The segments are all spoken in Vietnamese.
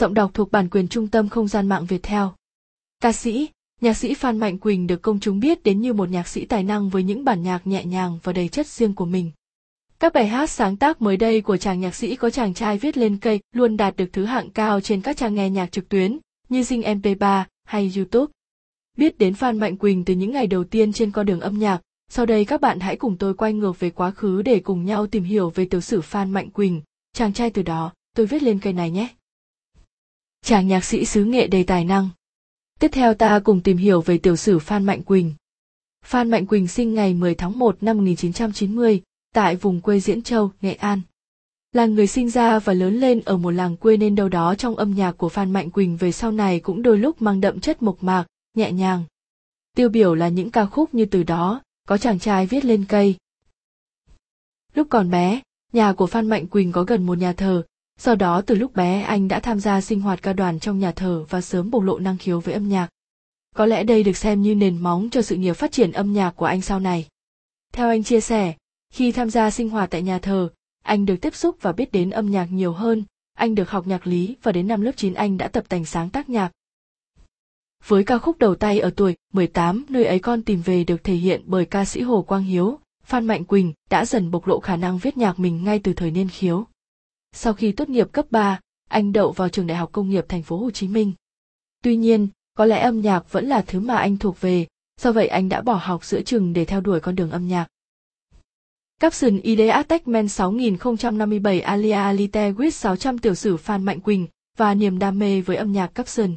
Giọng đọc thuộc bản quyền Trung tâm Không gian mạng Việt Theo. Ca sĩ, nhạc sĩ Phan Mạnh Quỳnh được công chúng biết đến như một nhạc sĩ tài năng với những bản nhạc nhẹ nhàng và đầy chất riêng của mình. Các bài hát sáng tác mới đây của chàng nhạc sĩ có chàng trai viết lên cây luôn đạt được thứ hạng cao trên các trang nghe nhạc trực tuyến như Zing MP3 hay YouTube. Biết đến Phan Mạnh Quỳnh từ những ngày đầu tiên trên con đường âm nhạc, sau đây các bạn hãy cùng tôi quay ngược về quá khứ để cùng nhau tìm hiểu về tiểu sử Phan Mạnh Quỳnh, chàng trai từ đó, tôi viết lên cây này nhé. Chàng nhạc sĩ xứ nghệ đầy tài năng. Tiếp theo ta cùng tìm hiểu về tiểu sử Phan Mạnh Quỳnh. Phan Mạnh Quỳnh sinh ngày 10 tháng 1 năm 1990, tại vùng quê Diễn Châu, Nghệ An. Là người sinh ra và lớn lên ở một làng quê nên đâu đó trong âm nhạc của Phan Mạnh Quỳnh về sau này cũng đôi lúc mang đậm chất mộc mạc, nhẹ nhàng. Tiêu biểu là những ca khúc như từ đó, có chàng trai viết lên cây. Lúc còn bé, nhà của Phan Mạnh Quỳnh có gần một nhà thờ, do đó từ lúc bé anh đã tham gia sinh hoạt ca đoàn trong nhà thờ và sớm bộc lộ năng khiếu với âm nhạc. Có lẽ đây được xem như nền móng cho sự nghiệp phát triển âm nhạc của anh sau này. Theo anh chia sẻ, khi tham gia sinh hoạt tại nhà thờ, anh được tiếp xúc và biết đến âm nhạc nhiều hơn, anh được học nhạc lý và đến năm lớp 9 anh đã tập tành sáng tác nhạc. Với ca khúc đầu tay ở tuổi 18, nơi ấy con tìm về được thể hiện bởi ca sĩ Hồ Quang Hiếu, Phan Mạnh Quỳnh đã dần bộc lộ khả năng viết nhạc mình ngay từ thời niên khiếu. Sau khi tốt nghiệp cấp 3, anh đậu vào trường Đại học Công nghiệp Thành phố Hồ Chí Minh. Tuy nhiên, có lẽ âm nhạc vẫn là thứ mà anh thuộc về, do vậy anh đã bỏ học giữa trường để theo đuổi con đường âm nhạc. Capson ID men 6057 Alia Alite with 600 tiểu sử Phan Mạnh Quỳnh và niềm đam mê với âm nhạc Capson.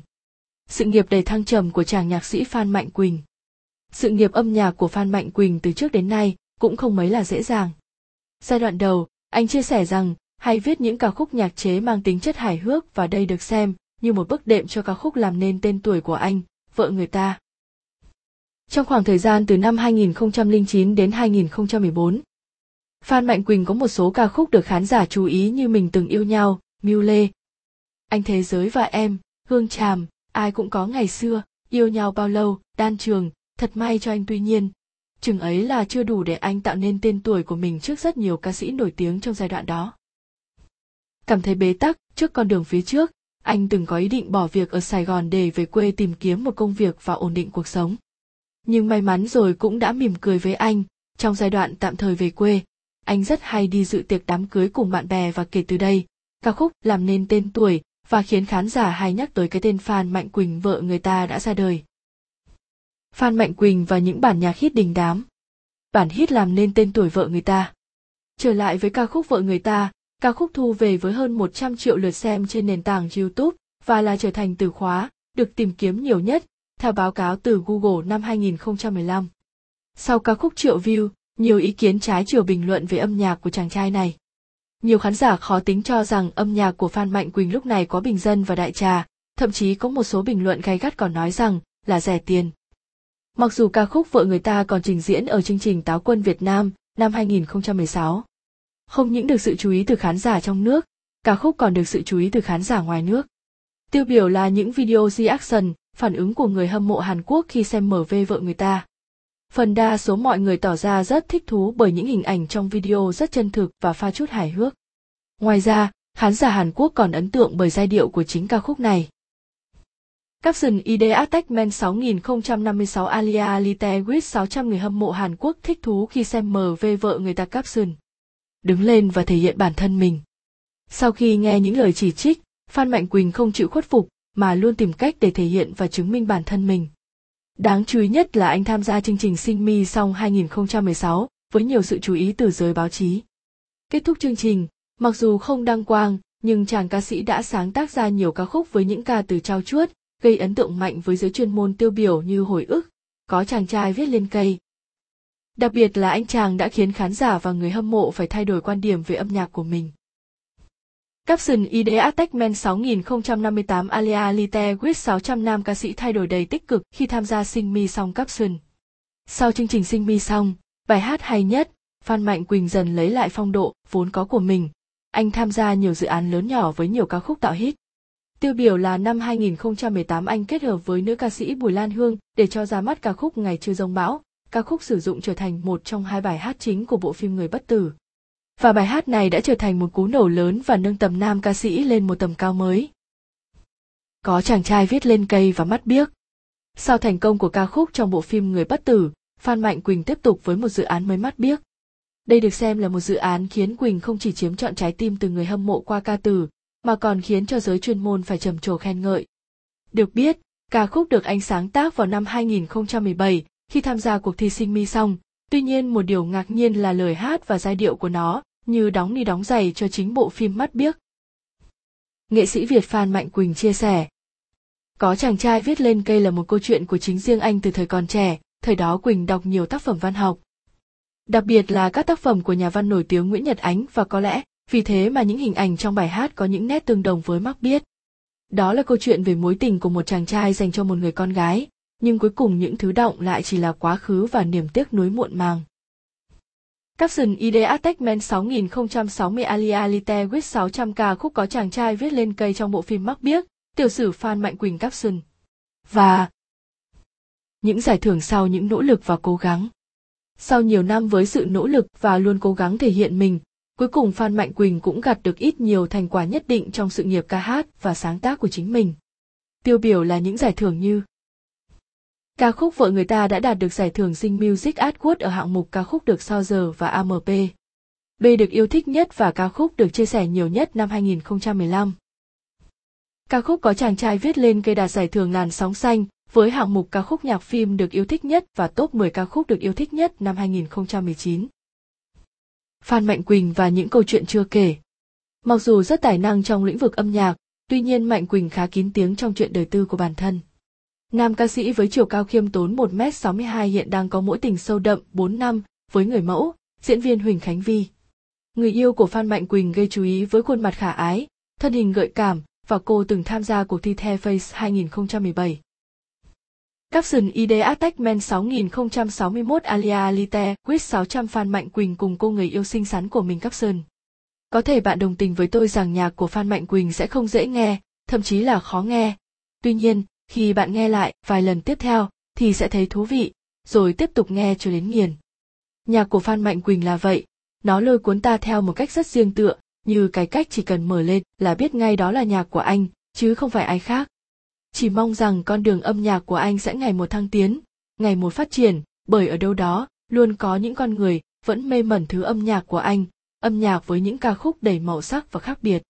Sự nghiệp đầy thăng trầm của chàng nhạc sĩ Phan Mạnh Quỳnh. Sự nghiệp âm nhạc của Phan Mạnh Quỳnh từ trước đến nay cũng không mấy là dễ dàng. Giai đoạn đầu, anh chia sẻ rằng hay viết những ca khúc nhạc chế mang tính chất hài hước và đây được xem như một bước đệm cho ca khúc làm nên tên tuổi của anh, vợ người ta. Trong khoảng thời gian từ năm 2009 đến 2014, Phan Mạnh Quỳnh có một số ca khúc được khán giả chú ý như Mình từng yêu nhau, Miu Lê, Anh Thế Giới và Em, Hương Tràm, Ai cũng có ngày xưa, Yêu nhau bao lâu, Đan Trường, Thật may cho anh tuy nhiên. Chừng ấy là chưa đủ để anh tạo nên tên tuổi của mình trước rất nhiều ca sĩ nổi tiếng trong giai đoạn đó. Cảm thấy bế tắc trước con đường phía trước, anh từng có ý định bỏ việc ở Sài Gòn để về quê tìm kiếm một công việc và ổn định cuộc sống. Nhưng may mắn rồi cũng đã mỉm cười với anh, trong giai đoạn tạm thời về quê, anh rất hay đi dự tiệc đám cưới cùng bạn bè và kể từ đây, ca khúc làm nên tên tuổi và khiến khán giả hay nhắc tới cái tên Phan Mạnh Quỳnh vợ người ta đã ra đời. Phan Mạnh Quỳnh và những bản nhạc hit đình đám. Bản hit làm nên tên tuổi vợ người ta. Trở lại với ca khúc vợ người ta, ca khúc thu về với hơn 100 triệu lượt xem trên nền tảng YouTube và là trở thành từ khóa được tìm kiếm nhiều nhất, theo báo cáo từ Google năm 2015. Sau ca khúc triệu view, nhiều ý kiến trái chiều bình luận về âm nhạc của chàng trai này. Nhiều khán giả khó tính cho rằng âm nhạc của Phan Mạnh Quỳnh lúc này có bình dân và đại trà, thậm chí có một số bình luận gay gắt còn nói rằng là rẻ tiền. Mặc dù ca khúc Vợ người ta còn trình diễn ở chương trình Táo quân Việt Nam năm 2016. Không những được sự chú ý từ khán giả trong nước, ca khúc còn được sự chú ý từ khán giả ngoài nước. Tiêu biểu là những video reaction, phản ứng của người hâm mộ Hàn Quốc khi xem MV vợ người ta. Phần đa số mọi người tỏ ra rất thích thú bởi những hình ảnh trong video rất chân thực và pha chút hài hước. Ngoài ra, khán giả Hàn Quốc còn ấn tượng bởi giai điệu của chính ca khúc này. Capson ID Attachment 6056 Alia Alite with 600 người hâm mộ Hàn Quốc thích thú khi xem MV vợ người ta Capson. Đứng lên và thể hiện bản thân mình. Sau khi nghe những lời chỉ trích, Phan Mạnh Quỳnh không chịu khuất phục, mà luôn tìm cách để thể hiện và chứng minh bản thân mình. Đáng chú ý nhất là anh tham gia chương trình Sinh Mi Song 2016 với nhiều sự chú ý từ giới báo chí. Kết thúc chương trình, mặc dù không đăng quang, nhưng chàng ca sĩ đã sáng tác ra nhiều ca khúc với những ca từ trao chuốt, gây ấn tượng mạnh với giới chuyên môn tiêu biểu như hồi ức, có chàng trai viết lên cây. Đặc biệt là anh chàng đã khiến khán giả và người hâm mộ phải thay đổi quan điểm về âm nhạc của mình. Capson ID Men 6058 Alia Lite with 600 nam ca sĩ thay đổi đầy tích cực khi tham gia Sing Me Song Capson. Sau chương trình Sing Me Song, bài hát hay nhất, Phan Mạnh Quỳnh dần lấy lại phong độ vốn có của mình. Anh tham gia nhiều dự án lớn nhỏ với nhiều ca khúc tạo hit. Tiêu biểu là năm 2018 anh kết hợp với nữ ca sĩ Bùi Lan Hương để cho ra mắt ca khúc Ngày chưa rông bão, ca khúc sử dụng trở thành một trong hai bài hát chính của bộ phim Người bất tử và bài hát này đã trở thành một cú nổ lớn và nâng tầm nam ca sĩ lên một tầm cao mới. có chàng trai viết lên cây và mắt biếc. Sau thành công của ca khúc trong bộ phim Người bất tử, Phan Mạnh Quỳnh tiếp tục với một dự án mới mắt biếc. Đây được xem là một dự án khiến Quỳnh không chỉ chiếm trọn trái tim từ người hâm mộ qua ca từ, mà còn khiến cho giới chuyên môn phải trầm trồ khen ngợi. Được biết, ca khúc được anh sáng tác vào năm 2017 khi tham gia cuộc thi sinh mi xong, tuy nhiên một điều ngạc nhiên là lời hát và giai điệu của nó như đóng ni đóng giày cho chính bộ phim mắt biếc. Nghệ sĩ Việt Phan Mạnh Quỳnh chia sẻ, có chàng trai viết lên cây là một câu chuyện của chính riêng anh từ thời còn trẻ, thời đó Quỳnh đọc nhiều tác phẩm văn học. Đặc biệt là các tác phẩm của nhà văn nổi tiếng Nguyễn Nhật Ánh và có lẽ, vì thế mà những hình ảnh trong bài hát có những nét tương đồng với Mắc biết. Đó là câu chuyện về mối tình của một chàng trai dành cho một người con gái, nhưng cuối cùng những thứ động lại chỉ là quá khứ và niềm tiếc nuối muộn màng. Capson ID men 6060 alia Alite with 600 ca khúc có chàng trai viết lên cây trong bộ phim Mắc Biếc, tiểu sử Phan Mạnh Quỳnh Capson. Và những giải thưởng sau những nỗ lực và cố gắng. Sau nhiều năm với sự nỗ lực và luôn cố gắng thể hiện mình, cuối cùng Phan Mạnh Quỳnh cũng gặt được ít nhiều thành quả nhất định trong sự nghiệp ca hát và sáng tác của chính mình. Tiêu biểu là những giải thưởng như Ca khúc Vợ người ta đã đạt được giải thưởng Sing Music Award ở hạng mục ca khúc được sao giờ và AMP. B được yêu thích nhất và ca khúc được chia sẻ nhiều nhất năm 2015. Ca khúc có chàng trai viết lên cây đạt giải thưởng làn sóng xanh với hạng mục ca khúc nhạc phim được yêu thích nhất và top 10 ca khúc được yêu thích nhất năm 2019. Phan Mạnh Quỳnh và những câu chuyện chưa kể. Mặc dù rất tài năng trong lĩnh vực âm nhạc, tuy nhiên Mạnh Quỳnh khá kín tiếng trong chuyện đời tư của bản thân. Nam ca sĩ với chiều cao khiêm tốn 1m62 hiện đang có mối tình sâu đậm 4 năm với người mẫu, diễn viên Huỳnh Khánh Vi. Người yêu của Phan Mạnh Quỳnh gây chú ý với khuôn mặt khả ái, thân hình gợi cảm và cô từng tham gia cuộc thi The Face 2017. Capson ID men 6061 Alia Alite Quiz 600 Phan Mạnh Quỳnh cùng cô người yêu xinh xắn của mình Capson. Có thể bạn đồng tình với tôi rằng nhạc của Phan Mạnh Quỳnh sẽ không dễ nghe, thậm chí là khó nghe. Tuy nhiên, khi bạn nghe lại vài lần tiếp theo thì sẽ thấy thú vị, rồi tiếp tục nghe cho đến nghiền. Nhạc của Phan Mạnh Quỳnh là vậy, nó lôi cuốn ta theo một cách rất riêng tựa, như cái cách chỉ cần mở lên là biết ngay đó là nhạc của anh, chứ không phải ai khác. Chỉ mong rằng con đường âm nhạc của anh sẽ ngày một thăng tiến, ngày một phát triển, bởi ở đâu đó luôn có những con người vẫn mê mẩn thứ âm nhạc của anh, âm nhạc với những ca khúc đầy màu sắc và khác biệt.